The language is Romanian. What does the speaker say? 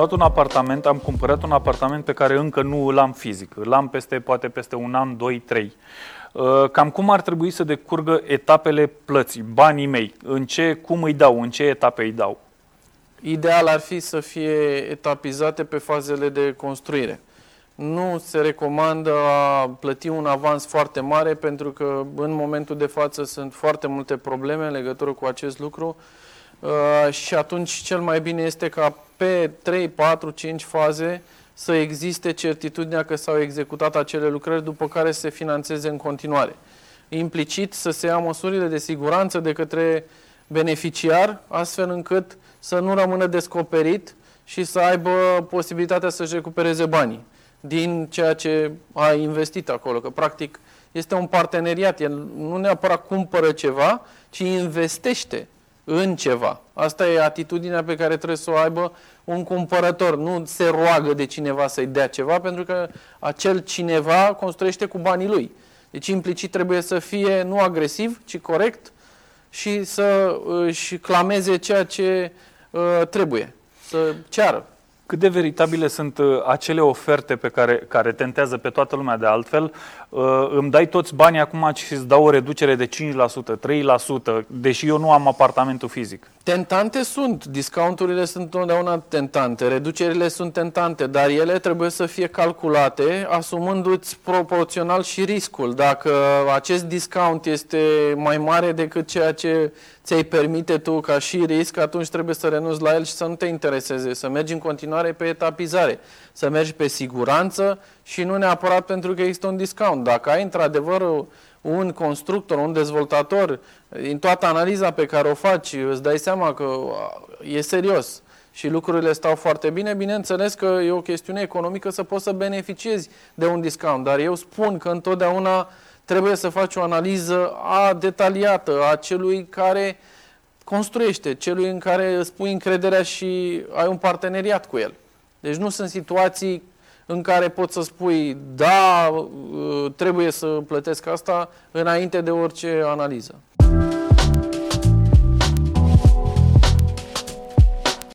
luat un apartament, am cumpărat un apartament pe care încă nu îl am fizic. Îl am peste, poate peste un an, doi, trei. Uh, cam cum ar trebui să decurgă etapele plății, banii mei, în ce, cum îi dau, în ce etape îi dau? Ideal ar fi să fie etapizate pe fazele de construire. Nu se recomandă a plăti un avans foarte mare pentru că în momentul de față sunt foarte multe probleme în legătură cu acest lucru uh, și atunci cel mai bine este ca pe 3, 4, 5 faze să existe certitudinea că s-au executat acele lucrări după care se finanțeze în continuare. Implicit să se ia măsurile de siguranță de către beneficiar, astfel încât să nu rămână descoperit și să aibă posibilitatea să-și recupereze banii din ceea ce a investit acolo. Că practic este un parteneriat. El nu neapărat cumpără ceva, ci investește în ceva. Asta e atitudinea pe care trebuie să o aibă un cumpărător. Nu se roagă de cineva să-i dea ceva, pentru că acel cineva construiește cu banii lui. Deci implicit trebuie să fie nu agresiv, ci corect și să își clameze ceea ce uh, trebuie, să ceară. Cât de veritabile sunt uh, acele oferte pe care, care tentează pe toată lumea de altfel? Uh, îmi dai toți banii acum și îți dau o reducere de 5%, 3%, deși eu nu am apartamentul fizic. Tentante sunt, discounturile sunt întotdeauna tentante, reducerile sunt tentante, dar ele trebuie să fie calculate asumându-ți proporțional și riscul. Dacă acest discount este mai mare decât ceea ce ți-ai permite tu ca și risc, atunci trebuie să renunți la el și să nu te intereseze, să mergi în continuare pe etapizare, să mergi pe siguranță și nu neapărat pentru că există un discount. Dacă ai într-adevăr un constructor, un dezvoltator, în toată analiza pe care o faci, îți dai seama că e serios și lucrurile stau foarte bine, bineînțeles că e o chestiune economică să poți să beneficiezi de un discount, dar eu spun că întotdeauna trebuie să faci o analiză a detaliată a celui care construiește, celui în care îți pui încrederea și ai un parteneriat cu el. Deci nu sunt situații în care poți să spui, da, trebuie să plătesc asta înainte de orice analiză.